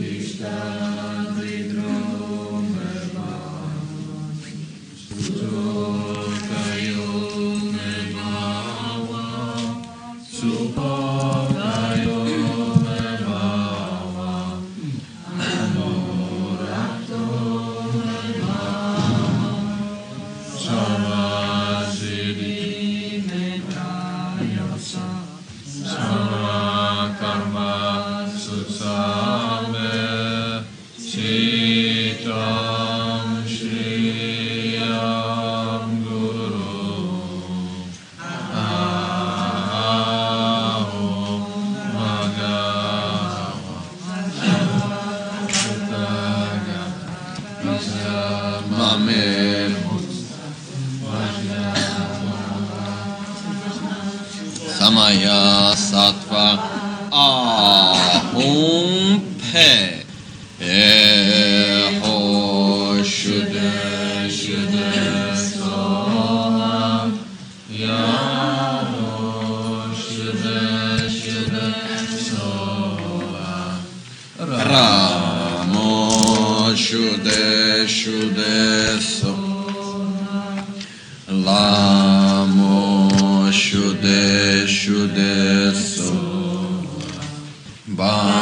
chi dagi Bangladesh Udeso. Bangladesh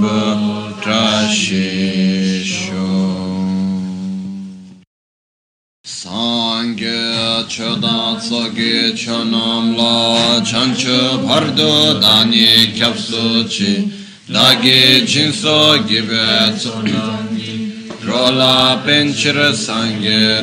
rola penchir sangye chodan soge chonam la chancho pardo dagi dagi choshe gibe tsonam gi rola penchir sangye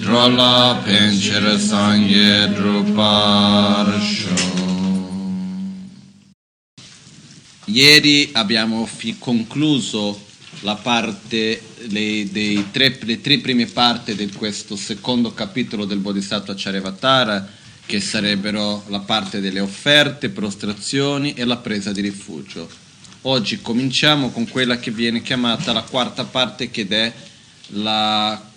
drola penchere sangye druparsho Ieri abbiamo concluso la parte, le, tre, le tre prime parti di questo secondo capitolo del Bodhisattva Charyavatara che sarebbero la parte delle offerte, prostrazioni e la presa di rifugio. Oggi cominciamo con quella che viene chiamata la quarta parte che è la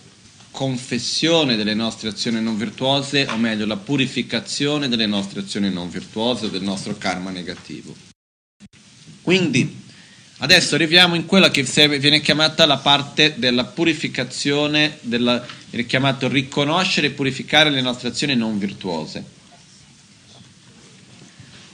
confessione delle nostre azioni non virtuose, o meglio la purificazione delle nostre azioni non virtuose del nostro karma negativo. Quindi adesso arriviamo in quella che viene chiamata la parte della purificazione della è chiamato riconoscere e purificare le nostre azioni non virtuose.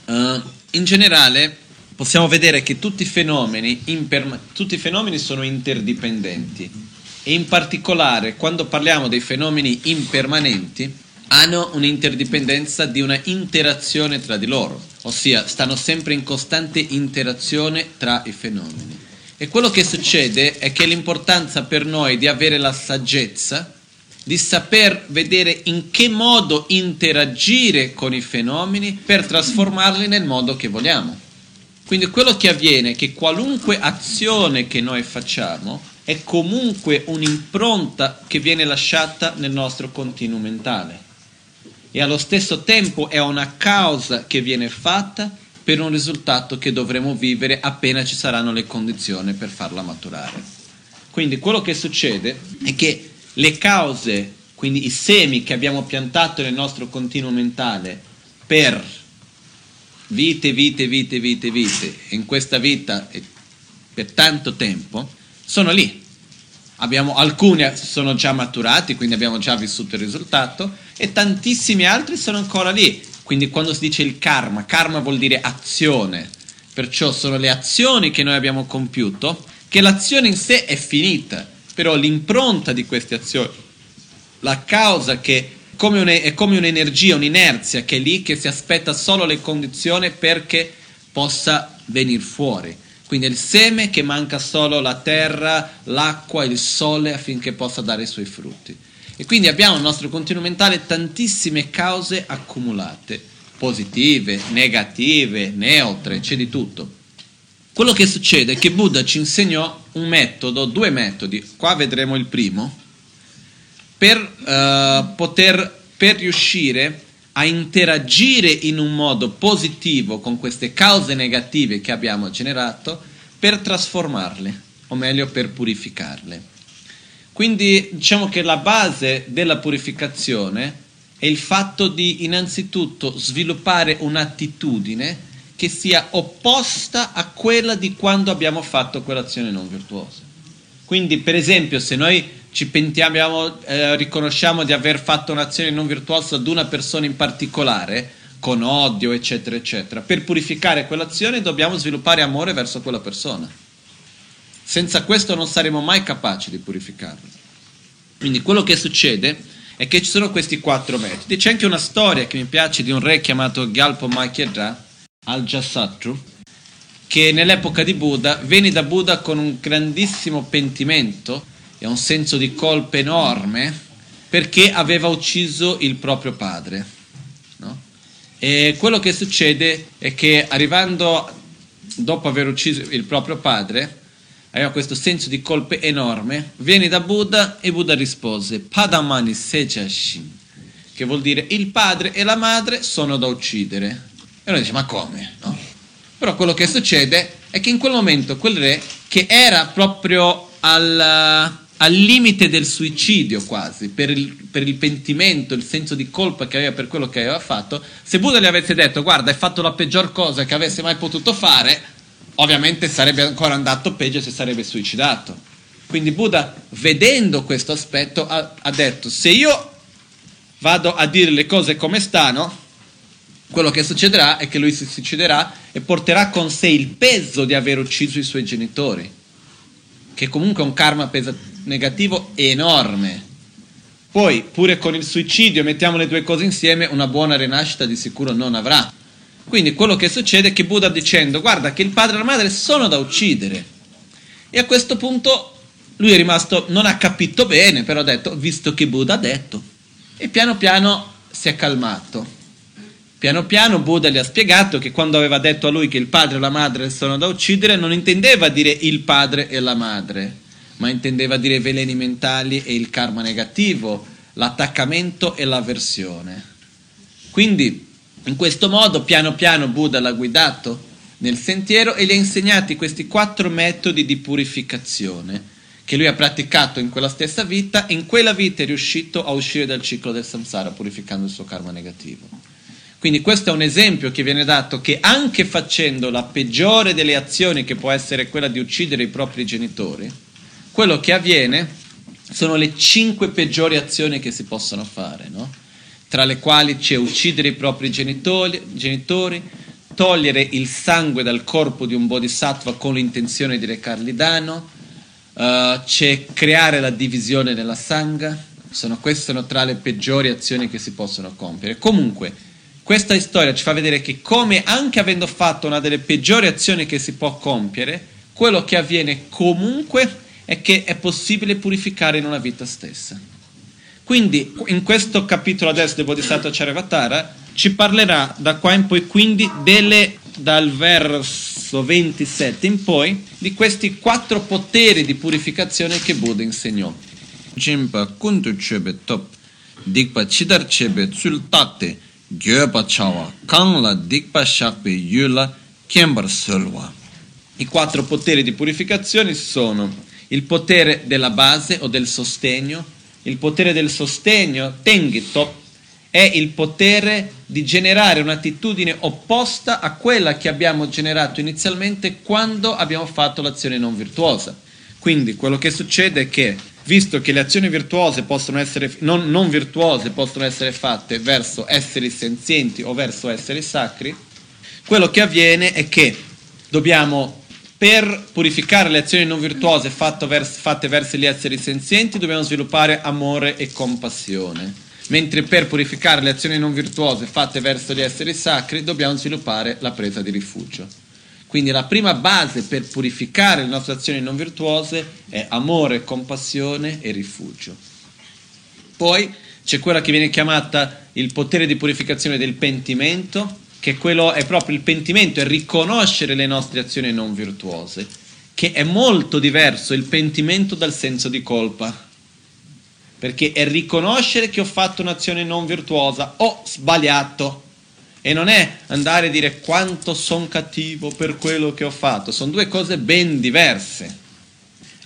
Uh, in generale possiamo vedere che tutti i, fenomeni imperma- tutti i fenomeni sono interdipendenti e in particolare quando parliamo dei fenomeni impermanenti hanno un'interdipendenza di una interazione tra di loro, ossia stanno sempre in costante interazione tra i fenomeni. E quello che succede è che l'importanza per noi di avere la saggezza di saper vedere in che modo interagire con i fenomeni per trasformarli nel modo che vogliamo. Quindi quello che avviene è che qualunque azione che noi facciamo è comunque un'impronta che viene lasciata nel nostro continuo mentale e allo stesso tempo è una causa che viene fatta per un risultato che dovremo vivere appena ci saranno le condizioni per farla maturare. Quindi quello che succede è che le cause, quindi i semi che abbiamo piantato nel nostro continuo mentale per vite, vite, vite, vite, vite, in questa vita per tanto tempo, sono lì. Abbiamo, alcuni sono già maturati, quindi abbiamo già vissuto il risultato, e tantissimi altri sono ancora lì. Quindi quando si dice il karma, karma vuol dire azione, perciò sono le azioni che noi abbiamo compiuto, che l'azione in sé è finita, però l'impronta di queste azioni, la causa che come un, è come un'energia, un'inerzia che è lì, che si aspetta solo le condizioni perché possa venire fuori. Quindi è il seme che manca solo la terra, l'acqua, il sole affinché possa dare i suoi frutti. E quindi abbiamo nel nostro continuo mentale tantissime cause accumulate, positive, negative, neutre, c'è di tutto. Quello che succede è che Buddha ci insegnò un metodo, due metodi, qua vedremo il primo, per uh, poter per riuscire a interagire in un modo positivo con queste cause negative che abbiamo generato per trasformarle, o meglio per purificarle. Quindi diciamo che la base della purificazione è il fatto di innanzitutto sviluppare un'attitudine che sia opposta a quella di quando abbiamo fatto quell'azione non virtuosa. Quindi per esempio se noi ci pentiamo, eh, riconosciamo di aver fatto un'azione non virtuosa ad una persona in particolare, con odio, eccetera, eccetera, per purificare quell'azione dobbiamo sviluppare amore verso quella persona. Senza questo non saremo mai capaci di purificarlo. Quindi quello che succede è che ci sono questi quattro metodi. C'è anche una storia che mi piace di un re chiamato Gyalpo Makyedra, al-Jasatru, che nell'epoca di Buddha venne da Buddha con un grandissimo pentimento e un senso di colpa enorme perché aveva ucciso il proprio padre. No? E quello che succede è che arrivando dopo aver ucciso il proprio padre, aveva questo senso di colpa enorme, viene da Buddha e Buddha rispose Padamani Sejashin, che vuol dire il padre e la madre sono da uccidere. E uno dice ma come? No? Però quello che succede è che in quel momento quel re, che era proprio al, al limite del suicidio quasi, per il, per il, pentimento, il senso di colpa che aveva per quello che aveva fatto, se Buddha gli avesse detto guarda hai fatto la peggior cosa che avesse mai potuto fare, ovviamente sarebbe ancora andato peggio se sarebbe suicidato. Quindi Buddha, vedendo questo aspetto, ha, ha detto, se io vado a dire le cose come stanno, quello che succederà è che lui si suiciderà e porterà con sé il peso di aver ucciso i suoi genitori, che comunque è un karma pesa- negativo enorme. Poi, pure con il suicidio, mettiamo le due cose insieme, una buona rinascita di sicuro non avrà. Quindi quello che succede è che Buddha dicendo guarda che il padre e la madre sono da uccidere. E a questo punto lui è rimasto, non ha capito bene, però ha detto, visto che Buddha ha detto. E piano piano si è calmato. Piano piano Buddha gli ha spiegato che quando aveva detto a lui che il padre e la madre sono da uccidere, non intendeva dire il padre e la madre, ma intendeva dire veleni mentali e il karma negativo, l'attaccamento e l'avversione. Quindi in questo modo, piano piano, Buddha l'ha guidato nel sentiero e gli ha insegnati questi quattro metodi di purificazione che lui ha praticato in quella stessa vita. In quella vita è riuscito a uscire dal ciclo del samsara, purificando il suo karma negativo. Quindi questo è un esempio che viene dato che anche facendo la peggiore delle azioni, che può essere quella di uccidere i propri genitori, quello che avviene sono le cinque peggiori azioni che si possono fare, no? tra le quali c'è uccidere i propri genitori, genitori, togliere il sangue dal corpo di un bodhisattva con l'intenzione di recargli danno, uh, c'è creare la divisione nella sangha, sono, queste sono tra le peggiori azioni che si possono compiere. Comunque, questa storia ci fa vedere che come anche avendo fatto una delle peggiori azioni che si può compiere, quello che avviene comunque è che è possibile purificare in una vita stessa. Quindi in questo capitolo adesso del Bodhisattva Charyavatara ci parlerà da qua in poi quindi delle, dal verso 27 in poi di questi quattro poteri di purificazione che Buddha insegnò. Jimpa kundu chebe top, dikpa chidar chebe tsul gyoba chawa, kangla dikpa shakbe yula, kembar sulwa. I quattro poteri di purificazione sono il potere della base o del sostegno, il potere del sostegno, Tengito, è il potere di generare un'attitudine opposta a quella che abbiamo generato inizialmente quando abbiamo fatto l'azione non virtuosa. Quindi quello che succede è che, visto che le azioni virtuose possono essere, non, non virtuose possono essere fatte verso esseri senzienti o verso esseri sacri, quello che avviene è che dobbiamo per purificare le azioni non virtuose fatte verso, gli esseri senzienti dobbiamo sviluppare amore e compassione, mentre per purificare le azioni non virtuose fatte verso gli esseri sacri dobbiamo sviluppare la presa di rifugio. Quindi la prima base per purificare le nostre azioni non virtuose è amore, compassione e rifugio. Poi c'è quella che viene chiamata il potere di purificazione del pentimento, che quello è proprio il pentimento, è riconoscere le nostre azioni non virtuose, che è molto diverso il pentimento dal senso di colpa, perché è riconoscere che ho fatto un'azione non virtuosa, ho sbagliato, e non è andare a dire quanto sono cattivo per quello che ho fatto, sono due cose ben diverse.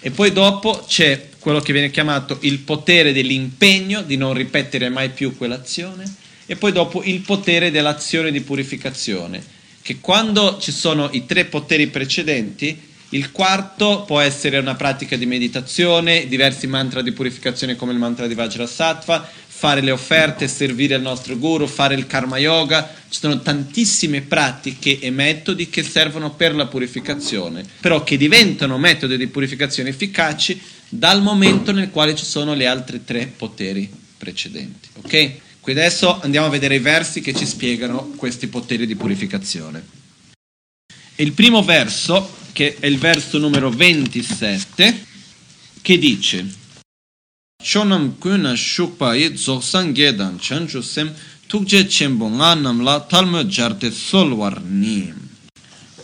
E poi dopo c'è quello che viene chiamato il potere dell'impegno di non ripetere mai più quell'azione e poi dopo il potere dell'azione di purificazione, che quando ci sono i tre poteri precedenti, il quarto può essere una pratica di meditazione, diversi mantra di purificazione come il mantra di Vajrasattva, fare le offerte, servire il nostro guru, fare il karma yoga, ci sono tantissime pratiche e metodi che servono per la purificazione, però che diventano metodi di purificazione efficaci dal momento nel quale ci sono gli altri tre poteri precedenti. Ok? Qui adesso andiamo a vedere i versi che ci spiegano questi poteri di purificazione. Il primo verso, che è il verso numero 27, che dice Shonam kuna shukpa yi dzogsan gedan chanchu sem tukje chenbo nga namla talmo jarte solwar nim.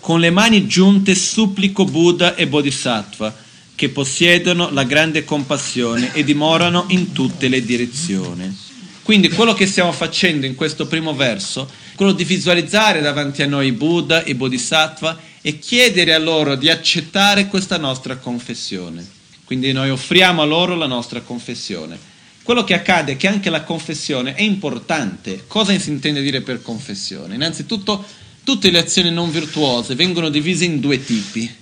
Con le mani giunte supplico Buddha e Bodhisattva che possiedono la grande compassione e dimorano in tutte le direzioni quindi quello che stiamo facendo in questo primo verso è quello di visualizzare davanti a noi Buddha e Bodhisattva e chiedere a loro di accettare questa nostra confessione. Quindi noi offriamo a loro la nostra confessione. Quello che accade è che anche la confessione è importante. Cosa si intende dire per confessione? Innanzitutto, tutte le azioni non virtuose vengono divise in due tipi,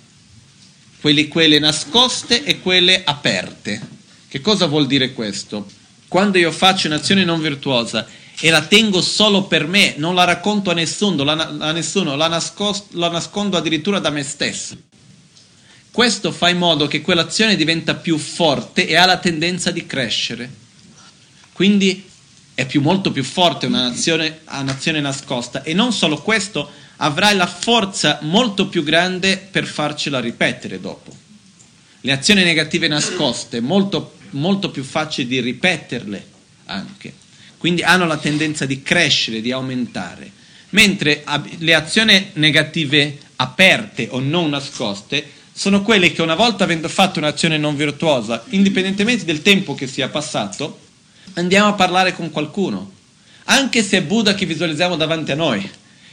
quelle, quelle nascoste e quelle aperte. Che cosa vuol dire questo? Quando io faccio un'azione non virtuosa e la tengo solo per me, non la racconto a nessuno, la, a nessuno, la, nascosto, la nascondo addirittura da me stesso. Questo fa in modo che quell'azione diventa più forte e ha la tendenza di crescere. Quindi è più, molto più forte un'azione, un'azione nascosta e non solo questo, avrai la forza molto più grande per farcela ripetere dopo. Le azioni negative nascoste, molto molto più facile di ripeterle anche. Quindi hanno la tendenza di crescere, di aumentare. Mentre le azioni negative aperte o non nascoste sono quelle che una volta avendo fatto un'azione non virtuosa, indipendentemente del tempo che sia passato, andiamo a parlare con qualcuno, anche se è Buddha che visualizziamo davanti a noi,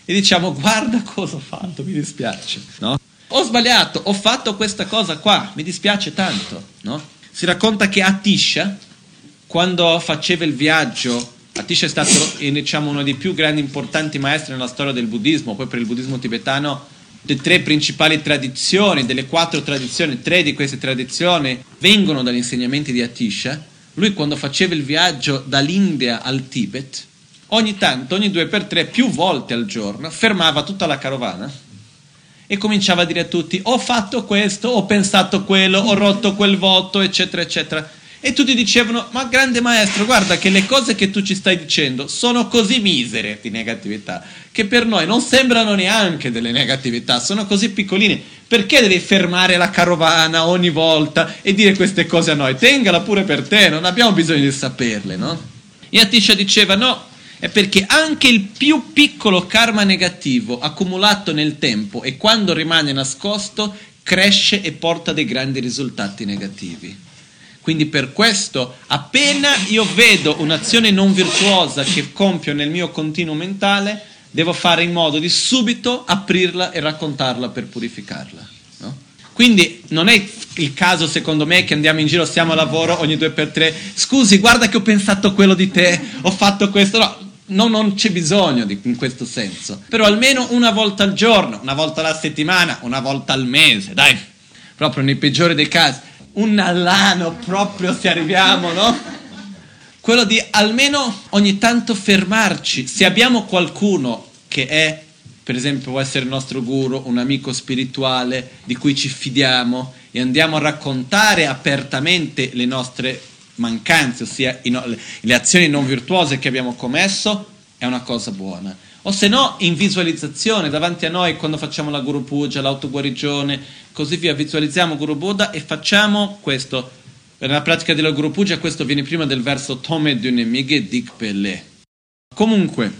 e diciamo guarda cosa ho fatto, mi dispiace, no? Ho sbagliato, ho fatto questa cosa qua, mi dispiace tanto, no? Si racconta che Atisha, quando faceva il viaggio, Atisha è stato diciamo, uno dei più grandi importanti maestri nella storia del buddismo, poi per il buddismo tibetano le tre principali tradizioni, delle quattro tradizioni, tre di queste tradizioni vengono dagli insegnamenti di Atisha. Lui quando faceva il viaggio dall'India al Tibet, ogni tanto, ogni due per tre, più volte al giorno, fermava tutta la carovana e cominciava a dire a tutti ho fatto questo, ho pensato quello, ho rotto quel voto, eccetera, eccetera. E tutti dicevano, ma grande maestro, guarda che le cose che tu ci stai dicendo sono così misere di negatività, che per noi non sembrano neanche delle negatività, sono così piccoline. Perché devi fermare la carovana ogni volta e dire queste cose a noi? Tengala pure per te, non abbiamo bisogno di saperle, no? E Atisha diceva no, è perché anche il più piccolo karma negativo accumulato nel tempo e quando rimane nascosto cresce e porta dei grandi risultati negativi. Quindi per questo, appena io vedo un'azione non virtuosa che compio nel mio continuo mentale, devo fare in modo di subito aprirla e raccontarla per purificarla. No? Quindi non è il caso, secondo me, che andiamo in giro, stiamo a lavoro ogni due per tre, scusi, guarda che ho pensato quello di te, ho fatto questo. No, no non c'è bisogno di, in questo senso. Però almeno una volta al giorno, una volta alla settimana, una volta al mese, dai, proprio nei peggiori dei casi un all'anno proprio se arriviamo, no? Quello di almeno ogni tanto fermarci. Se abbiamo qualcuno che è, per esempio, può essere il nostro guru, un amico spirituale di cui ci fidiamo e andiamo a raccontare apertamente le nostre mancanze, ossia le azioni non virtuose che abbiamo commesso, è una cosa buona o se no in visualizzazione davanti a noi quando facciamo la Guru Puja, l'autoguarigione, così via, visualizziamo Guru Buddha e facciamo questo. Nella pratica della Guru Puja questo viene prima del verso Tome Dunemighe Dik Pelle. Comunque,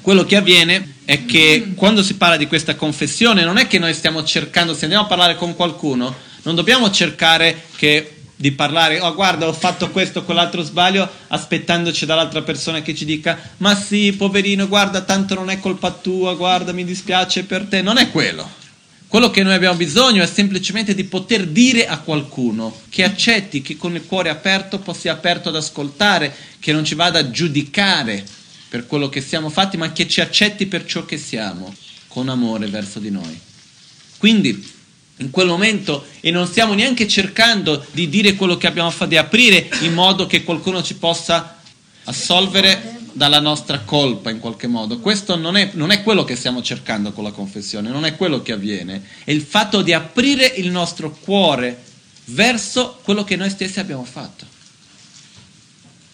quello che avviene è che quando si parla di questa confessione non è che noi stiamo cercando, se andiamo a parlare con qualcuno, non dobbiamo cercare che di parlare, oh guarda ho fatto questo, quell'altro sbaglio, aspettandoci dall'altra persona che ci dica, ma sì, poverino, guarda, tanto non è colpa tua, guarda, mi dispiace per te, non è quello. Quello che noi abbiamo bisogno è semplicemente di poter dire a qualcuno che accetti, che con il cuore aperto sia aperto ad ascoltare, che non ci vada a giudicare per quello che siamo fatti, ma che ci accetti per ciò che siamo, con amore verso di noi. Quindi in quel momento e non stiamo neanche cercando di dire quello che abbiamo fatto, di aprire in modo che qualcuno ci possa assolvere dalla nostra colpa in qualche modo. Questo non è, non è quello che stiamo cercando con la confessione, non è quello che avviene, è il fatto di aprire il nostro cuore verso quello che noi stessi abbiamo fatto.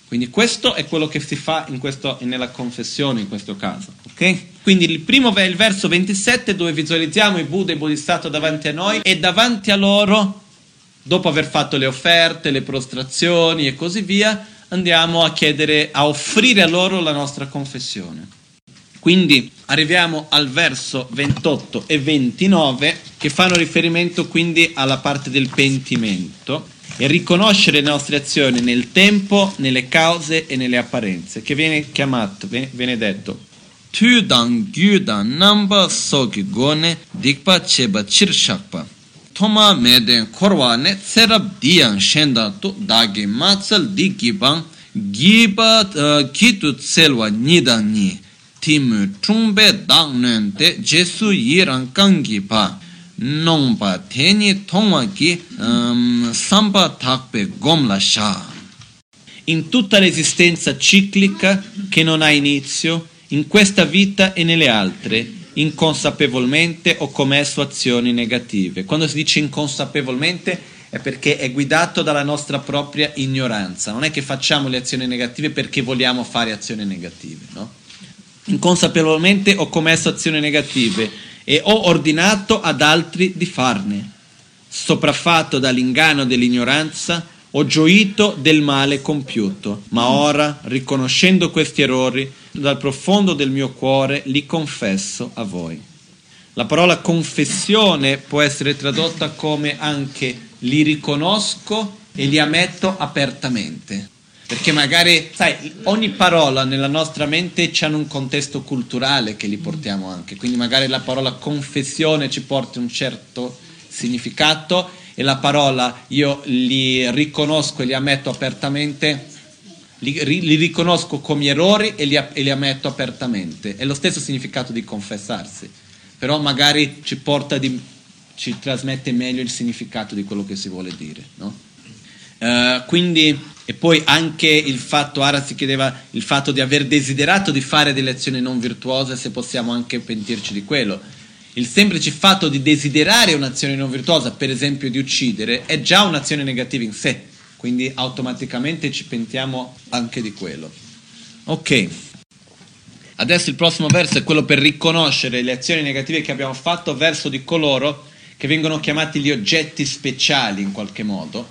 Quindi questo è quello che si fa questo, nella confessione in questo caso. Okay? Quindi il primo è il verso 27 dove visualizziamo i Buddha e i Bodhisattva davanti a noi e davanti a loro, dopo aver fatto le offerte, le prostrazioni e così via, andiamo a chiedere, a offrire a loro la nostra confessione. Quindi arriviamo al verso 28 e 29 che fanno riferimento quindi alla parte del pentimento e riconoscere le nostre azioni nel tempo, nelle cause e nelle apparenze, che viene chiamato, viene detto, tu dang gyu dang namba soki gone dikpa cheba chir shakpa. Toma meden korwa ne tserab diyang shenda tu dagi matsal di gibang giba uh, kitu tselwa nidang ni timu chungbe dang nante jesu yirang kangi pa. nongpa teni tongwa ki sampa takpe gomla sha. In tutta l'esistenza ciclica che non ha inizio, in questa vita e nelle altre, inconsapevolmente ho commesso azioni negative. Quando si dice inconsapevolmente è perché è guidato dalla nostra propria ignoranza. Non è che facciamo le azioni negative perché vogliamo fare azioni negative, no? Inconsapevolmente ho commesso azioni negative e ho ordinato ad altri di farne. Sopraffatto dall'inganno dell'ignoranza, ho gioito del male compiuto, ma ora, riconoscendo questi errori, dal profondo del mio cuore li confesso a voi. La parola confessione può essere tradotta come anche li riconosco e li ammetto apertamente. Perché magari, sai, ogni parola nella nostra mente c'è un contesto culturale che li portiamo anche, quindi magari la parola confessione ci porta un certo significato e la parola io li riconosco e li ammetto apertamente, li, li riconosco come errori e li, e li ammetto apertamente. È lo stesso significato di confessarsi, però magari ci porta di, ci trasmette meglio il significato di quello che si vuole dire, no? Uh, quindi e poi anche il fatto, Ara si chiedeva il fatto di aver desiderato di fare delle azioni non virtuose, se possiamo anche pentirci di quello. Il semplice fatto di desiderare un'azione non virtuosa, per esempio di uccidere, è già un'azione negativa in sé, quindi automaticamente ci pentiamo anche di quello. Ok, adesso il prossimo verso è quello per riconoscere le azioni negative che abbiamo fatto verso di coloro che vengono chiamati gli oggetti speciali in qualche modo,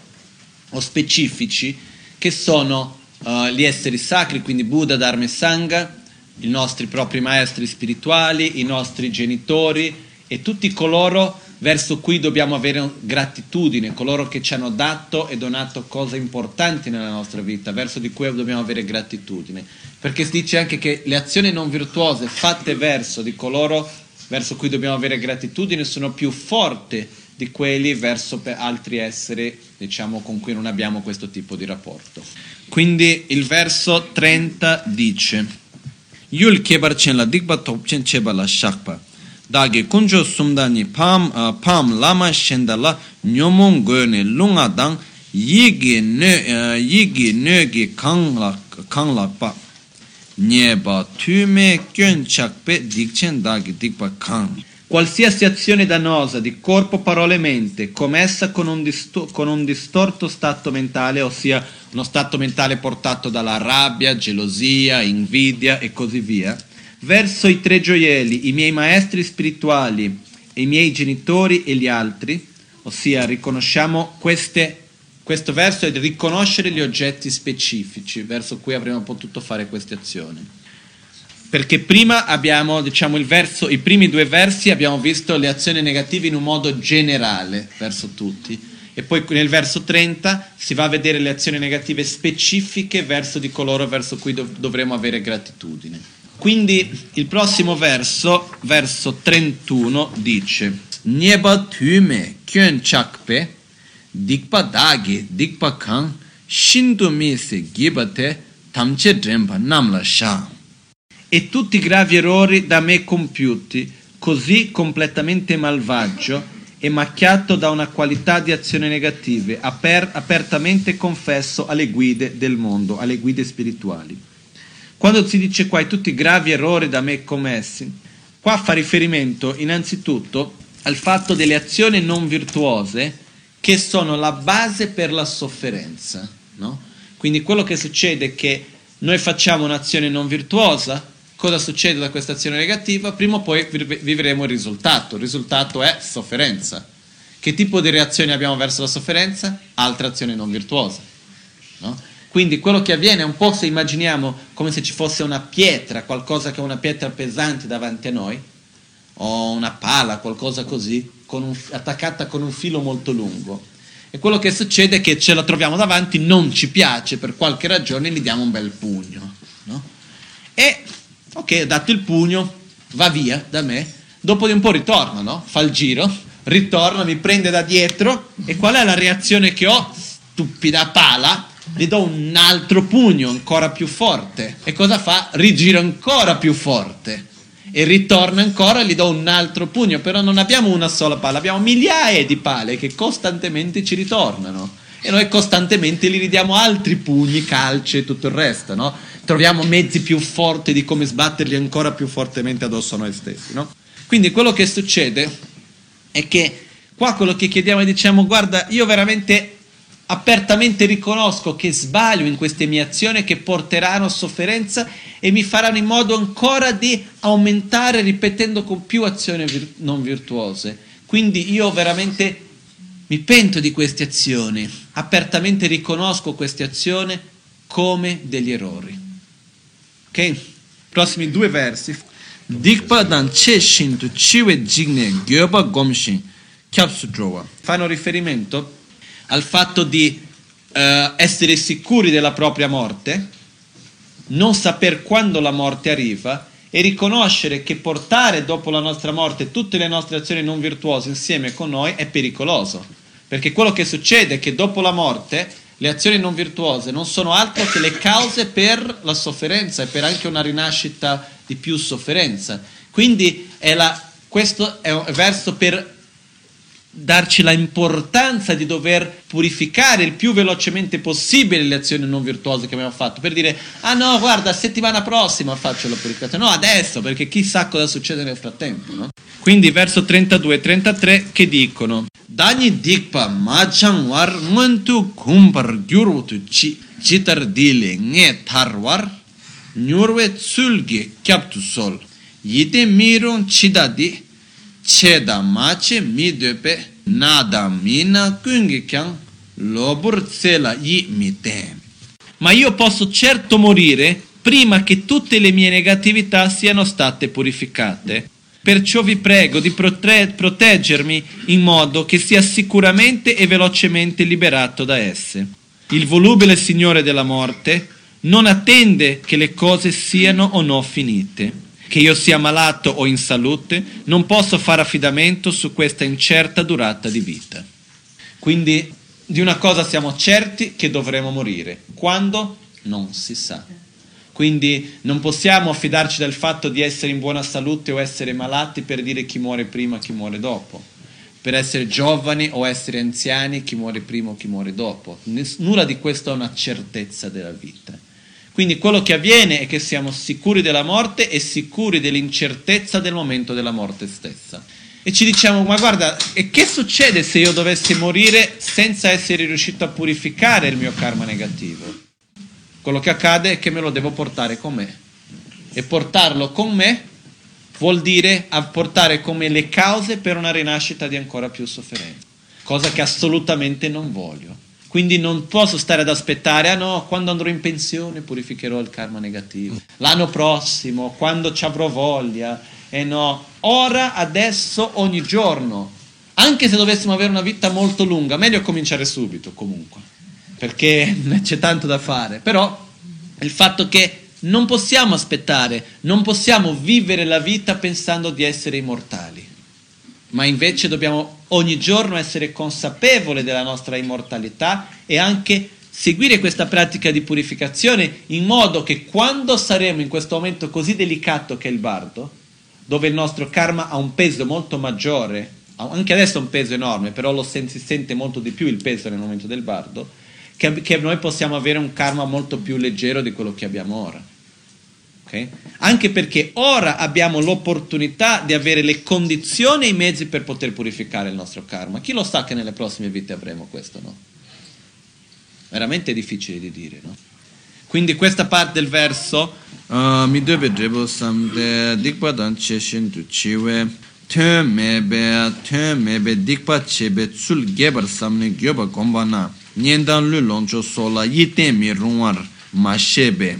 o specifici, che sono uh, gli esseri sacri, quindi Buddha, Dharma e Sangha, i nostri propri maestri spirituali, i nostri genitori e tutti coloro verso cui dobbiamo avere gratitudine, coloro che ci hanno dato e donato cose importanti nella nostra vita, verso di cui dobbiamo avere gratitudine. Perché si dice anche che le azioni non virtuose fatte verso di coloro verso cui dobbiamo avere gratitudine sono più forti di quelli verso altri esseri, diciamo, con cui non abbiamo questo tipo di rapporto. Quindi il verso 30 dice: Yul kebar chen la dikba topchen cheba la shakpa. Dagi kunjo sumdani pam, uh, pam lama shendala nyomon goyne lunga dang yigi nö, uh, yigi nögi kang lakpa. Nyeba tume kyon chakpe dikchen dagi dikba kang. Qualsiasi azione dannosa di corpo, parole e mente commessa con un, disto- con un, distorto stato mentale, ossia uno stato mentale portato dalla rabbia, gelosia, invidia e così via, verso i tre gioielli, i miei maestri spirituali, i miei genitori e gli altri, ossia riconosciamo queste, questo verso è riconoscere gli oggetti specifici verso cui avremmo potuto fare queste azioni. Perché prima abbiamo, diciamo, verso, i primi due versi abbiamo visto le azioni negative in un modo generale verso tutti. E poi nel verso 30 si va a vedere le azioni negative specifiche verso di coloro verso cui dov- dovremo avere gratitudine. Quindi il prossimo verso, verso 31, dice Nieba tume kyon chakpe dikpa dagi dikpa kang shindu mi gibate tamche drempa namla sha e tutti i gravi errori da me compiuti, così completamente malvagio e macchiato da una qualità di azioni negative, aper- apertamente confesso alle guide del mondo, alle guide spirituali. Quando si dice qua i tutti i gravi errori da me commessi, qua fa riferimento innanzitutto al fatto delle azioni non virtuose che sono la base per la sofferenza. No? Quindi quello che succede è che noi facciamo un'azione non virtuosa, cosa succede da questa azione negativa, prima o poi vivremo il risultato. Il risultato è sofferenza. Che tipo di reazioni abbiamo verso la sofferenza? Altre azioni non virtuose. No? Quindi quello che avviene è un po' se immaginiamo come se ci fosse una pietra, qualcosa che è una pietra pesante davanti a noi, o una pala, qualcosa così, con un, attaccata con un filo molto lungo. E quello che succede è che ce la troviamo davanti, non ci piace, per qualche ragione gli diamo un bel pugno. No? E Ok, ho dato il pugno, va via da me, dopo di un po' ritorna, no? Fa il giro, ritorna, mi prende da dietro e qual è la reazione che ho? Stupida pala, gli do un altro pugno ancora più forte. E cosa fa? Rigiro ancora più forte. E ritorna ancora, gli do un altro pugno. Però non abbiamo una sola pala, abbiamo migliaia di pale che costantemente ci ritornano. E noi costantemente gli ridiamo altri pugni, calci e tutto il resto, no? troviamo mezzi più forti di come sbatterli ancora più fortemente addosso a noi stessi. No? Quindi quello che succede è che qua quello che chiediamo è diciamo guarda io veramente apertamente riconosco che sbaglio in queste mie azioni che porteranno sofferenza e mi faranno in modo ancora di aumentare ripetendo con più azioni vir- non virtuose. Quindi io veramente mi pento di queste azioni, apertamente riconosco queste azioni come degli errori. Ok? Prossimi due versi. Fanno riferimento al fatto di uh, essere sicuri della propria morte, non saper quando la morte arriva e riconoscere che portare dopo la nostra morte tutte le nostre azioni non virtuose insieme con noi è pericoloso. Perché quello che succede è che dopo la morte le azioni non virtuose non sono altro che le cause per la sofferenza e per anche una rinascita di più sofferenza. Quindi è la, questo è un verso per darci l'importanza di dover purificare il più velocemente possibile le azioni non virtuose che abbiamo fatto, per dire, ah no, guarda, settimana prossima faccio la purificazione, no, adesso, perché chissà cosa succede nel frattempo. No? Quindi verso 32 e 33 che dicono, Dani dikpa machang war ngontu kumpar gyurutu chi chitar dile nge tar war nyurwe tsulge kyaptu sol yite mirong chida di cheda mache mi depe nada mina kungi kyang lobur tsela yi mi tem. Ma io posso certo morire prima che tutte le mie negatività siano state purificate. Perciò vi prego di protre- proteggermi in modo che sia sicuramente e velocemente liberato da esse. Il volubile Signore della morte non attende che le cose siano o no finite. Che io sia malato o in salute, non posso fare affidamento su questa incerta durata di vita. Quindi di una cosa siamo certi che dovremo morire. Quando? Non si sa. Quindi non possiamo affidarci del fatto di essere in buona salute o essere malati per dire chi muore prima, chi muore dopo. Per essere giovani o essere anziani, chi muore prima o chi muore dopo. nulla di questo è una certezza della vita. Quindi quello che avviene è che siamo sicuri della morte e sicuri dell'incertezza del momento della morte stessa. E ci diciamo, ma guarda, e che succede se io dovessi morire senza essere riuscito a purificare il mio karma negativo? Quello che accade è che me lo devo portare con me. E portarlo con me vuol dire portare con me le cause per una rinascita di ancora più sofferenza. Cosa che assolutamente non voglio. Quindi non posso stare ad aspettare, ah no, quando andrò in pensione purificherò il karma negativo. L'anno prossimo, quando ci avrò voglia. E eh no, ora, adesso, ogni giorno. Anche se dovessimo avere una vita molto lunga, meglio cominciare subito comunque, perché c'è tanto da fare. Però il fatto che non possiamo aspettare, non possiamo vivere la vita pensando di essere immortali ma invece dobbiamo ogni giorno essere consapevoli della nostra immortalità e anche seguire questa pratica di purificazione in modo che quando saremo in questo momento così delicato che è il bardo, dove il nostro karma ha un peso molto maggiore, anche adesso ha un peso enorme, però lo si sente molto di più il peso nel momento del bardo, che, che noi possiamo avere un karma molto più leggero di quello che abbiamo ora. Okay? Anche perché ora abbiamo l'opportunità di avere le condizioni e i mezzi per poter purificare il nostro karma. Chi lo sa che nelle prossime vite avremo questo, no? Veramente difficile di dire, no? Quindi questa parte del verso uh, mi deve devo samde dikpa dan cheshin tu chiwe tön mebe tön mebe dikpa chebe tsul gebar samne gyoba gombana nyendan lu loncho sola yiten mi runwar ma shebe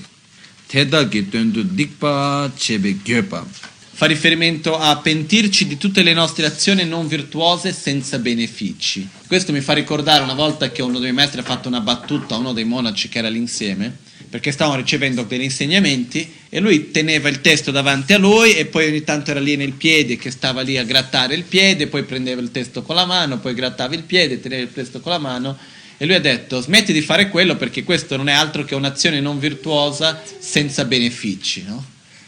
Fa riferimento a pentirci di tutte le nostre azioni non virtuose senza benefici. Questo mi fa ricordare una volta che uno dei maestri ha fatto una battuta a uno dei monaci che era lì insieme, perché stavano ricevendo degli insegnamenti e lui teneva il testo davanti a lui e poi ogni tanto era lì nel piede che stava lì a grattare il piede, poi prendeva il testo con la mano, poi grattava il piede, teneva il testo con la mano e lui ha detto smetti di fare quello perché questo non è altro che un'azione non virtuosa senza benefici, no?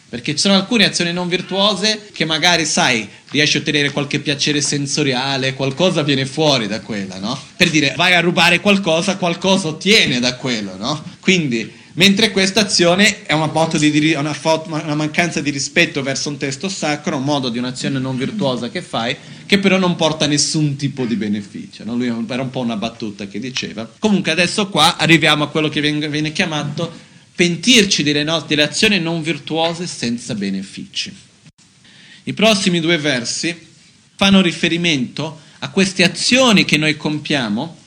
Perché ci sono alcune azioni non virtuose che magari, sai, riesci a ottenere qualche piacere sensoriale, qualcosa viene fuori da quella, no? Per dire, vai a rubare qualcosa, qualcosa ottiene da quello, no? Quindi Mentre questa azione è una, di, una, una, mancanza di rispetto verso un testo sacro, un modo di un'azione non virtuosa che fai, che però non porta nessun tipo di beneficio. No? Lui era un po' una battuta che diceva. Comunque adesso qua arriviamo a quello che viene chiamato pentirci delle, no, delle azioni non virtuose senza benefici. I prossimi due versi fanno riferimento a queste azioni che noi compiamo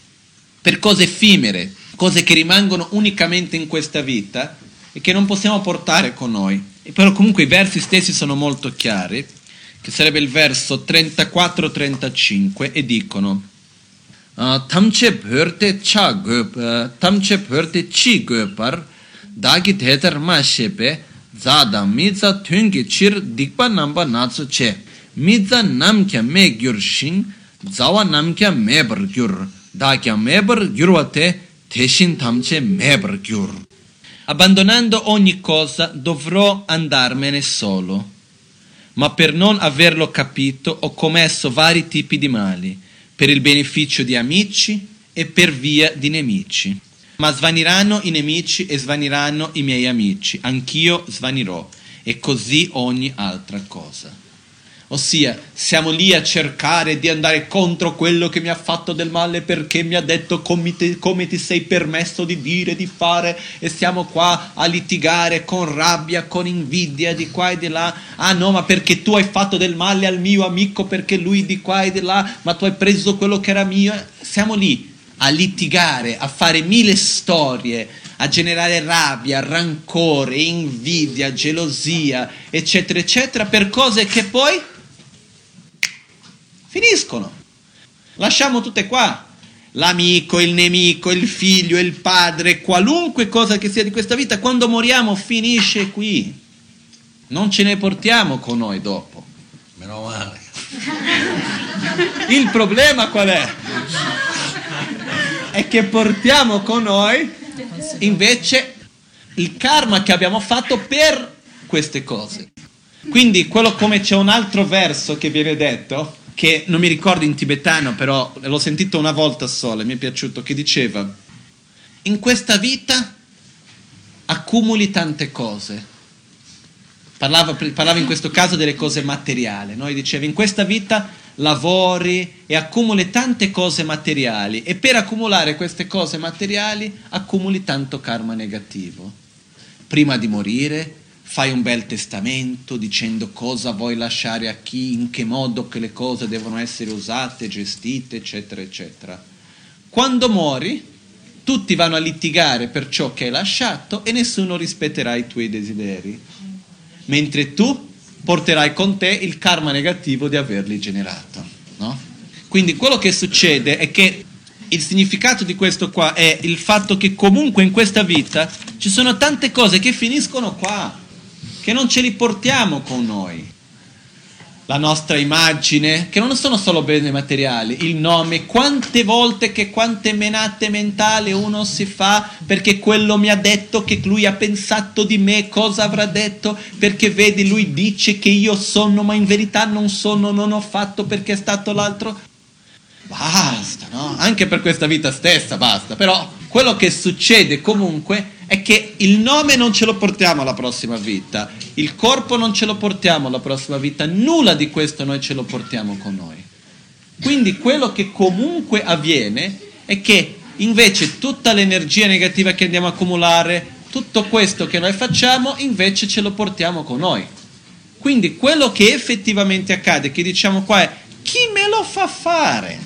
per cose effimere, cose che rimangono unicamente in questa vita e che non possiamo portare con noi. Però comunque i versi stessi sono molto chiari, che sarebbe il verso 34-35 e dicono tamche bhörte cha göp tamche bhörte chi göpar dagi thetar ma shepe zada miza thungi chir dikpa namba natsu che miza namkya me gyur shing zawa namkya me bar gyur dakya me bar gyurwate 대신 담체 매버 gyur. Abbandonando ogni cosa dovrò andarmene solo. Ma per non averlo capito ho commesso vari tipi di mali, per il beneficio di amici e per via di nemici. Ma svaniranno i nemici e svaniranno i miei amici, anch'io svanirò, e così ogni altra cosa. Ossia, siamo lì a cercare di andare contro quello che mi ha fatto del male perché mi ha detto come ti, come ti sei permesso di dire, di fare e siamo qua a litigare con rabbia, con invidia di qua e di là. Ah no, ma perché tu hai fatto del male al mio amico perché lui di qua e di là, ma tu hai preso quello che era mio. Siamo lì a litigare, a fare mille storie, a generare rabbia, rancore, invidia, gelosia, eccetera, eccetera, per cose che poi finiscono. Lasciamo tutte qua. L'amico, il nemico, il figlio, il padre, qualunque cosa che sia di questa vita, quando moriamo finisce qui. Non ce ne portiamo con noi dopo. Meno male. Il problema qual è? È che portiamo con noi invece il karma che abbiamo fatto per queste cose. Quindi quello come c'è un altro verso che viene detto, che non mi ricordo in tibetano, però l'ho sentito una volta sola, mi è piaciuto, che diceva, in questa vita accumuli tante cose. Parlava, parlava in questo caso delle cose materiali, no? diceva, in questa vita lavori e accumuli tante cose materiali e per accumulare queste cose materiali accumuli tanto karma negativo. Prima di morire fai un bel testamento dicendo cosa vuoi lasciare a chi, in che modo che le cose devono essere usate, gestite, eccetera, eccetera. Quando muori, tutti vanno a litigare per ciò che hai lasciato e nessuno rispetterà i tuoi desideri, mentre tu porterai con te il karma negativo di averli generato. No? Quindi quello che succede è che il significato di questo qua è il fatto che comunque in questa vita ci sono tante cose che finiscono qua che non ce li portiamo con noi. La nostra immagine, che non sono solo beni materiali, il nome, quante volte che quante menate mentali uno si fa perché quello mi ha detto che lui ha pensato di me, cosa avrà detto, perché vedi lui dice che io sono, ma in verità non sono, non ho fatto perché è stato l'altro. Basta, no? Anche per questa vita stessa basta, però quello che succede comunque è che il nome non ce lo portiamo alla prossima vita, il corpo non ce lo portiamo alla prossima vita, nulla di questo noi ce lo portiamo con noi. Quindi quello che comunque avviene è che invece tutta l'energia negativa che andiamo a accumulare, tutto questo che noi facciamo, invece ce lo portiamo con noi. Quindi quello che effettivamente accade, che diciamo qua è chi me lo fa fare?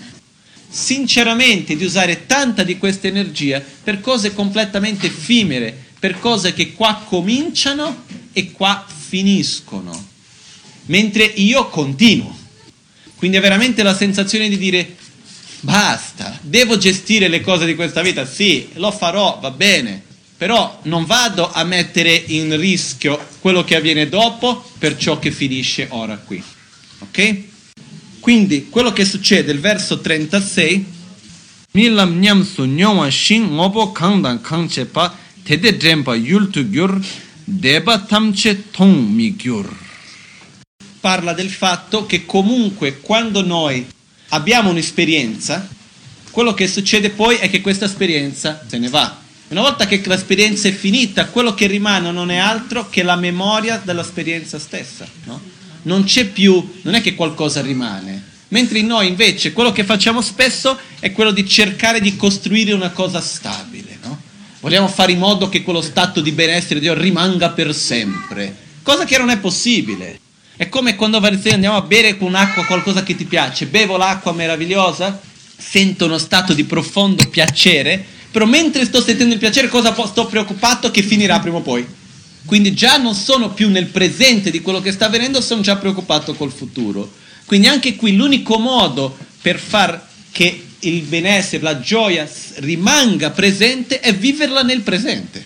Sinceramente di usare tanta di questa energia per cose completamente effimere, per cose che qua cominciano e qua finiscono, mentre io continuo. Quindi è veramente la sensazione di dire basta, devo gestire le cose di questa vita, sì, lo farò, va bene, però non vado a mettere in rischio quello che avviene dopo per ciò che finisce ora qui. Ok? Quindi quello che succede, il verso 36, Milam nyamsu nyongwa shin ngobo kangdan kangche pa tede drempa yultu gyur deba tamche tong mi gyur. Parla del fatto che comunque quando noi abbiamo un'esperienza, quello che succede poi è che questa esperienza se ne va. Una volta che l'esperienza è finita, quello che rimane non è altro che la memoria dell'esperienza stessa. No? Non c'è più, non è che qualcosa rimane. Mentre noi invece quello che facciamo spesso è quello di cercare di costruire una cosa stabile, no? Vogliamo fare in modo che quello stato di benessere di Dio rimanga per sempre, cosa che non è possibile. È come quando andiamo a bere con acqua qualcosa che ti piace, bevo l'acqua meravigliosa, sento uno stato di profondo piacere, però mentre sto sentendo il piacere cosa sto preoccupato che finirà prima o poi? Quindi già non sono più nel presente di quello che sta avvenendo, sono già preoccupato col futuro. Quindi anche qui l'unico modo per far che il benessere, la gioia rimanga presente è viverla nel presente.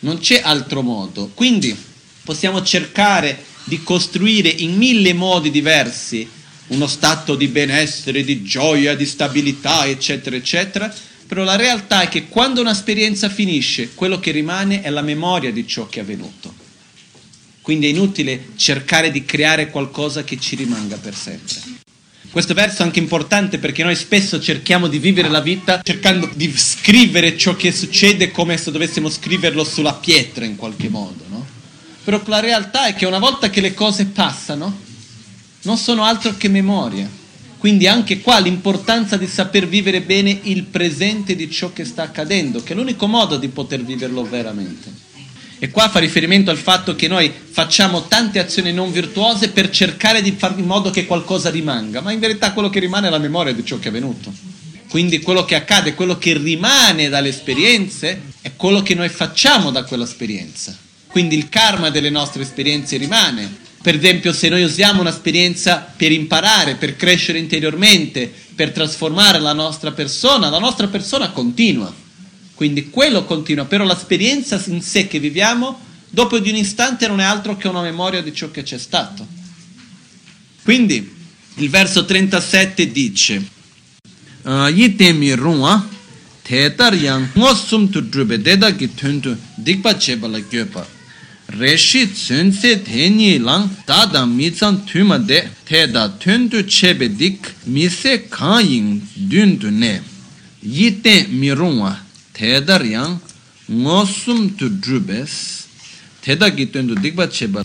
Non c'è altro modo. Quindi possiamo cercare di costruire in mille modi diversi uno stato di benessere, di gioia, di stabilità, eccetera, eccetera, però la realtà è che quando un'esperienza finisce, quello che rimane è la memoria di ciò che è avvenuto. Quindi è inutile cercare di creare qualcosa che ci rimanga per sempre. Questo verso è anche importante perché noi spesso cerchiamo di vivere la vita cercando di scrivere ciò che succede come se dovessimo scriverlo sulla pietra in qualche modo, no? Però la realtà è che una volta che le cose passano, non sono altro che memoria. Quindi anche qua l'importanza di saper vivere bene il presente di ciò che sta accadendo, che è l'unico modo di poter viverlo veramente. E qua fa riferimento al fatto che noi facciamo tante azioni non virtuose per cercare di fare in modo che qualcosa rimanga, ma in verità quello che rimane è la memoria di ciò che è avvenuto. Quindi quello che accade, quello che rimane dalle esperienze, è quello che noi facciamo da quell'esperienza. Quindi il karma delle nostre esperienze rimane. Per esempio, se noi usiamo un'esperienza per imparare, per crescere interiormente, per trasformare la nostra persona, la nostra persona continua. Quindi quello continua, però l'esperienza in sé che viviamo, dopo di un istante non è altro che una memoria di ciò che c'è stato. Quindi il verso 37 dice, Yitemi runwa, tetar yang ngosum tu drube deda ki tuntu dikpa cheba la gyopa. Reshi tsunse teni lang dada mitsan tuma teda tuntu chebe dik mise kanyin duntu ne. Yitemi runwa, tedar yang ngosum tu drubes teda gitendo digba cheba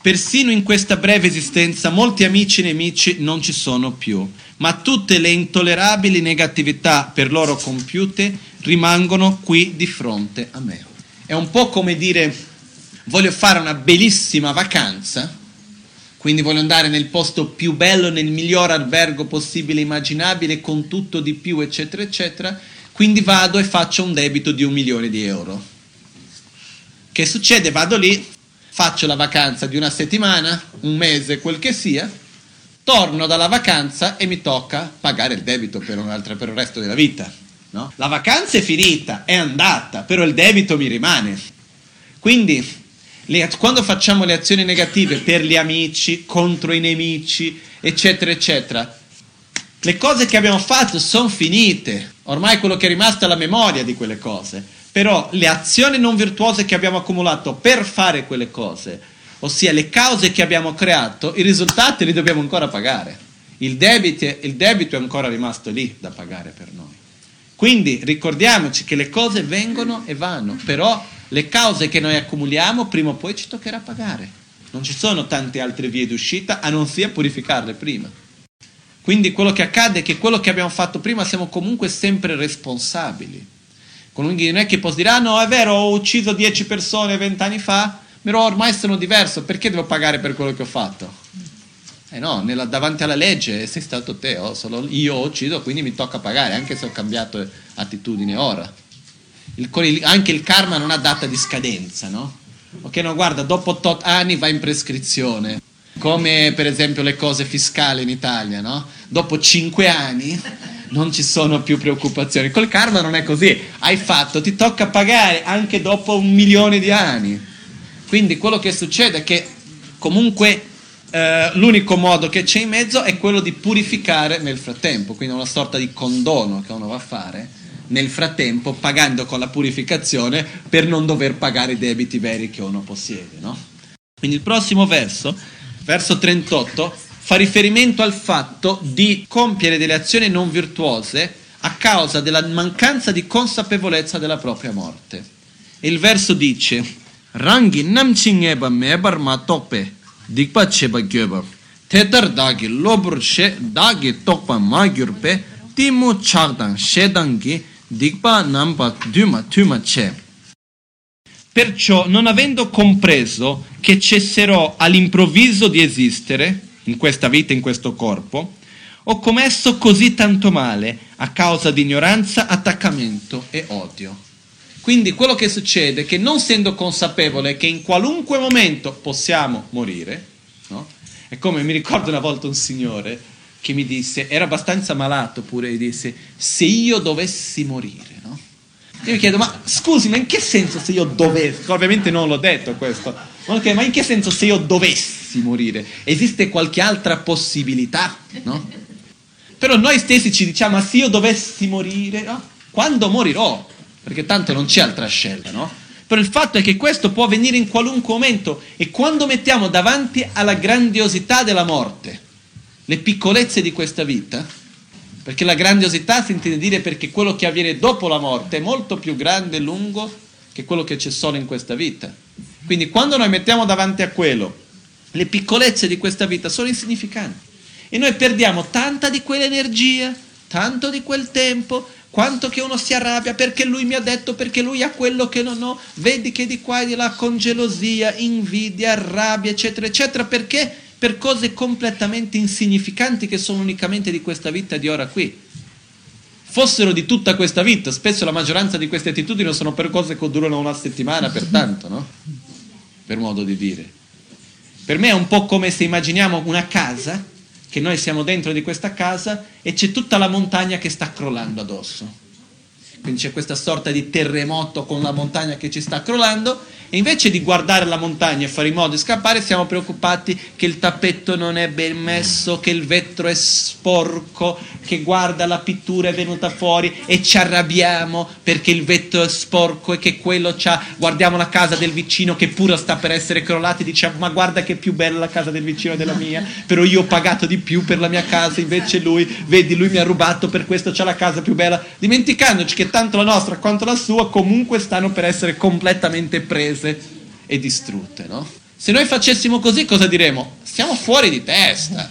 Persino in questa breve esistenza molti amici e nemici non ci sono più, ma tutte le intollerabili negatività per loro compiute rimangono qui di fronte a me. È un po' come dire voglio fare una bellissima vacanza, quindi voglio andare nel posto più bello, nel miglior albergo possibile immaginabile, con tutto di più, eccetera, eccetera, quindi vado e faccio un debito di un milione di euro. Che succede? Vado lì, faccio la vacanza di una settimana, un mese, quel che sia, torno dalla vacanza e mi tocca pagare il debito per, per il resto della vita. No? La vacanza è finita, è andata, però il debito mi rimane. Quindi, le, quando facciamo le azioni negative per gli amici, contro i nemici, eccetera, eccetera, le cose che abbiamo fatto sono finite, ormai quello che è rimasto è la memoria di quelle cose, però le azioni non virtuose che abbiamo accumulato per fare quelle cose, ossia le cause che abbiamo creato, i risultati li dobbiamo ancora pagare. Il debito, il debito è ancora rimasto lì da pagare per noi. Quindi ricordiamoci che le cose vengono e vanno, però le cause che noi accumuliamo prima o poi ci toccherà pagare. Non ci sono tante altre vie d'uscita a non sia purificarle prima. Quindi quello che accade è che quello che abbiamo fatto prima siamo comunque sempre responsabili. Non è che posso dire, ah no, è vero, ho ucciso 10 persone vent'anni fa, però ormai sono diverso, perché devo pagare per quello che ho fatto? Eh no, nella, davanti alla legge sei stato te, oh, solo io ho ucciso, quindi mi tocca pagare, anche se ho cambiato attitudine ora. Il, anche il karma non ha data di scadenza, no? Ok, no, guarda, dopo tot anni va in prescrizione come per esempio le cose fiscali in Italia, no? Dopo cinque anni non ci sono più preoccupazioni. Col karma non è così, hai fatto, ti tocca pagare anche dopo un milione di anni. Quindi quello che succede è che comunque eh, l'unico modo che c'è in mezzo è quello di purificare nel frattempo, quindi una sorta di condono che uno va a fare nel frattempo pagando con la purificazione per non dover pagare i debiti veri che uno possiede. No? Quindi il prossimo verso verso 38, fa riferimento al fatto di compiere delle azioni non virtuose a causa della mancanza di consapevolezza della propria morte. E il verso dice: Rangi namchingeba mebar ma tokpe, dikpa cheba gyoba. Tedar dagi lobur she dagi tokpa ma gyurpe, timu chagdang shedangi dikpa namba duma tuma che. Perciò, non avendo compreso che cesserò all'improvviso di esistere, in questa vita, in questo corpo, ho commesso così tanto male a causa di ignoranza, attaccamento e odio. Quindi quello che succede è che non essendo consapevole che in qualunque momento possiamo morire, no? è come mi ricordo una volta un signore che mi disse, era abbastanza malato pure, e disse, se io dovessi morire, io mi chiedo, ma scusi, ma in che senso se io dovessi, ovviamente non l'ho detto questo, okay, ma in che senso se io dovessi morire? Esiste qualche altra possibilità, no? Però noi stessi ci diciamo, ma se io dovessi morire, no? Quando morirò? Perché tanto non c'è altra scelta, no? Però il fatto è che questo può avvenire in qualunque momento e quando mettiamo davanti alla grandiosità della morte le piccolezze di questa vita, perché la grandiosità si intende dire perché quello che avviene dopo la morte è molto più grande e lungo che quello che c'è solo in questa vita. Quindi quando noi mettiamo davanti a quello le piccolezze di questa vita sono insignificanti. E noi perdiamo tanta di quell'energia, tanto di quel tempo, quanto che uno si arrabbia perché lui mi ha detto, perché lui ha quello che non ho, vedi che di qua e di là con gelosia, invidia, rabbia, eccetera, eccetera, perché? Per cose completamente insignificanti che sono unicamente di questa vita di ora qui. Fossero di tutta questa vita, spesso la maggioranza di queste attitudini sono per cose che durano una settimana, pertanto, no? Per modo di dire. Per me è un po' come se immaginiamo una casa, che noi siamo dentro di questa casa e c'è tutta la montagna che sta crollando addosso. Quindi c'è questa sorta di terremoto con la montagna che ci sta crollando e invece di guardare la montagna e fare in modo di scappare, siamo preoccupati che il tappeto non è ben messo, che il vetro è sporco, che guarda la pittura è venuta fuori e ci arrabbiamo perché il vetro è sporco e che quello c'ha. Guardiamo la casa del vicino che pure sta per essere crollata e diciamo ma guarda che più bella la casa del vicino della mia, però io ho pagato di più per la mia casa, invece lui, vedi, lui mi ha rubato, per questo c'ha la casa più bella, dimenticandoci che tanto la nostra quanto la sua comunque stanno per essere completamente prese prese e distrutte, no? Se noi facessimo così cosa diremo? Siamo fuori di testa.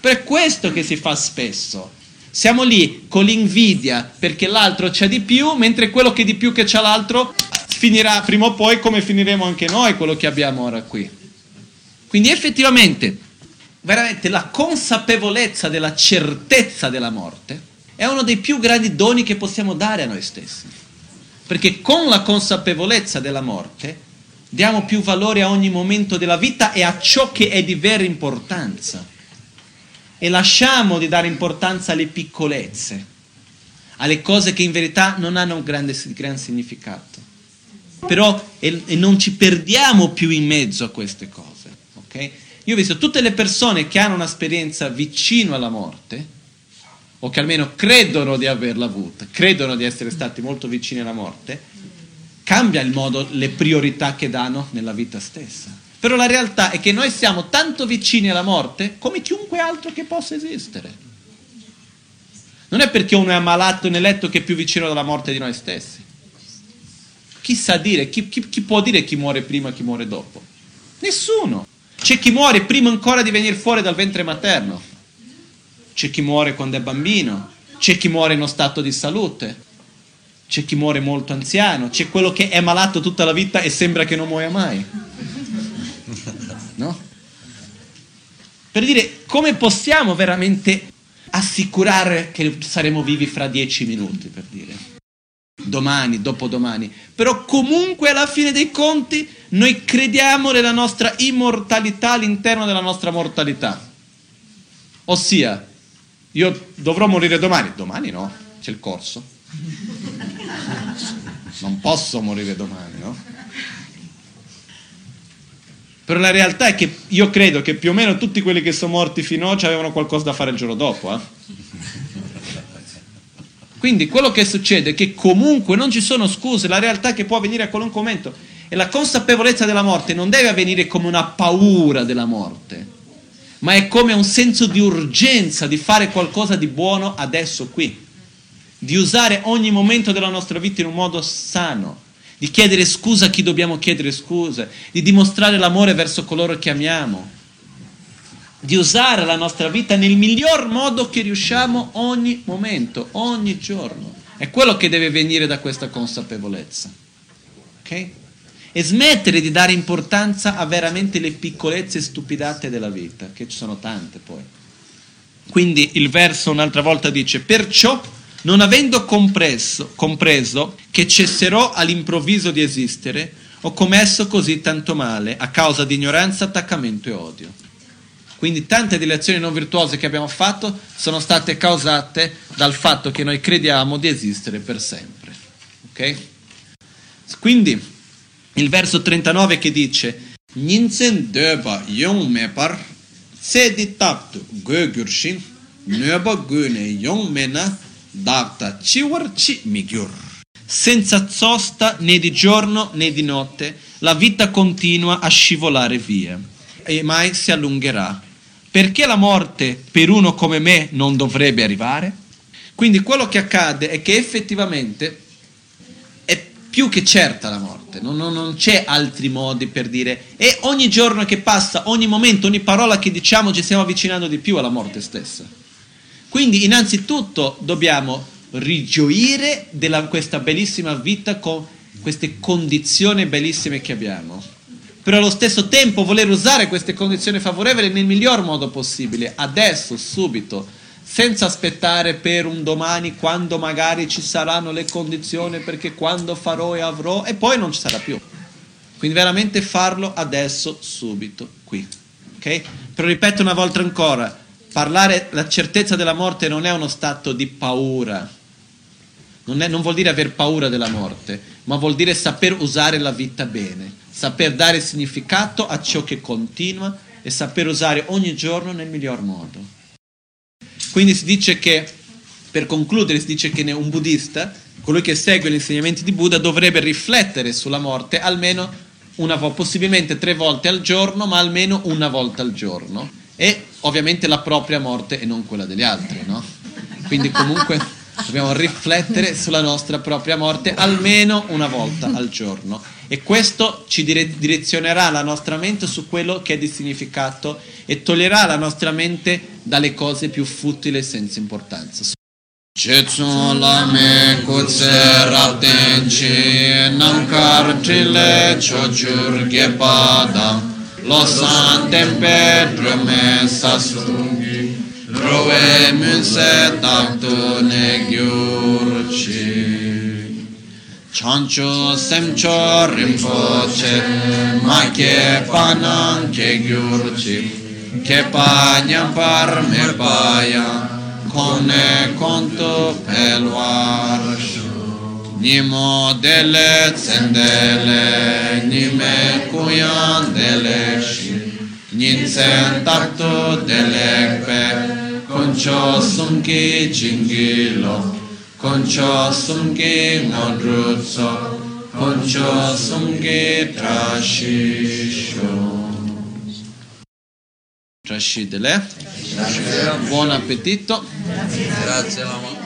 Per questo che si fa spesso. Siamo lì con l'invidia perché l'altro c'ha di più, mentre quello che di più che c'ha l'altro finirà prima o poi come finiremo anche noi quello che abbiamo ora qui. Quindi effettivamente, veramente la consapevolezza della certezza della morte è uno dei più grandi doni che possiamo dare a noi stessi. Perché con la consapevolezza della morte diamo più valore a ogni momento della vita e a ciò che è di vera importanza. E lasciamo di dare importanza alle piccolezze, alle cose che in verità non hanno un grande, gran significato. Però e, e non ci perdiamo più in mezzo a queste cose. Okay? Io ho visto tutte le persone che hanno un'esperienza vicino alla morte, o che almeno credono di averla avuta, credono di essere stati molto vicini alla morte, cambia il modo, le priorità che danno nella vita stessa. Però la realtà è che noi siamo tanto vicini alla morte come chiunque altro che possa esistere. Non è perché uno è ammalato nel letto che è più vicino alla morte di noi stessi. Chi sa dire, chi, chi, chi può dire chi muore prima e chi muore dopo? Nessuno. C'è chi muore prima ancora di venire fuori dal ventre materno. C'è chi muore quando è bambino. C'è chi muore in uno stato di salute c'è chi muore molto anziano, c'è quello che è malato tutta la vita e sembra che non muoia mai. No? Per dire come possiamo veramente assicurare che saremo vivi fra dieci minuti, per dire. Domani, dopodomani. Però comunque alla fine dei conti noi crediamo nella nostra immortalità all'interno della nostra mortalità. Ossia, io dovrò morire domani. Domani no, c'è il corso non posso morire domani, no? Però la realtà è che io credo che più o meno tutti quelli che sono morti finora avevano qualcosa da fare il giorno dopo. Eh? Quindi quello che succede è che comunque non ci sono scuse, la realtà è che può avvenire a qualunque momento. E la consapevolezza della morte non deve avvenire come una paura della morte, ma è come un senso di urgenza di fare qualcosa di buono adesso qui di usare ogni momento della nostra vita in un modo sano, di chiedere scusa a chi dobbiamo chiedere scusa, di dimostrare l'amore verso coloro che amiamo, di usare la nostra vita nel miglior modo che riusciamo ogni momento, ogni giorno. È quello che deve venire da questa consapevolezza. Ok? E smettere di dare importanza a veramente le piccolezze stupidate della vita, che ci sono tante poi. Quindi il verso un'altra volta dice, perciò non avendo compreso, compreso che cesserò all'improvviso di esistere, ho commesso così tanto male a causa di ignoranza, attaccamento e odio. Quindi tante delle azioni non virtuose che abbiamo fatto sono state causate dal fatto che noi crediamo di esistere per sempre. Ok? Quindi il verso 39 che dice Ninsen döba yong mepar se di taptu go gyurshin nöba gune yong mena Data ciwar ci migyur. Senza sosta né di giorno né di notte, la vita continua a scivolare via e mai si allungherà. Perché la morte per uno come me non dovrebbe arrivare? Quindi quello che accade è che effettivamente è più che certa la morte, non, non, non, c'è altri modi per dire e ogni giorno che passa, ogni momento, ogni parola che diciamo ci stiamo avvicinando di più alla morte stessa. Quindi innanzitutto dobbiamo rigioire della questa bellissima vita con queste condizioni bellissime che abbiamo. Però allo stesso tempo voler usare queste condizioni favorevoli nel miglior modo possibile, adesso, subito, senza aspettare per un domani quando magari ci saranno le condizioni perché quando farò e avrò e poi non ci sarà più. Quindi veramente farlo adesso, subito, qui. Ok? Però ripeto una volta ancora, parlare la certezza della morte non è uno stato di paura. Non, è, non vuol dire aver paura della morte, ma vuol dire saper usare la vita bene, saper dare significato a ciò che continua e saper usare ogni giorno nel miglior modo. Quindi si dice che, per concludere, si dice che un buddista, colui che segue gli insegnamenti di Buddha, dovrebbe riflettere sulla morte almeno una volta, possibilmente tre volte al giorno, ma almeno una volta al giorno. E ovviamente la propria morte e non quella degli altri, no? Quindi comunque dobbiamo riflettere sulla nostra propria morte almeno una volta al giorno e questo ci direzionerà la nostra mente su quello che è di significato e toglierà la nostra mente dalle cose più futili e senza importanza. Chetsun lame kutse raptenchi namkar trile chochur gepada losan tempe drume sasungi roe munse taktu ne gyurchi chancho semcho rinpoche ma che panan che gyurci che pagna par me paia kone konto pelwar nimo dele tsendele nime kuyan dele shi nitsen takto dele pe koncho sunki chingilo Concho sumge ngodrutso, concho sumge trascisho. Trascidele. Buon appetito. Grazie, Grazie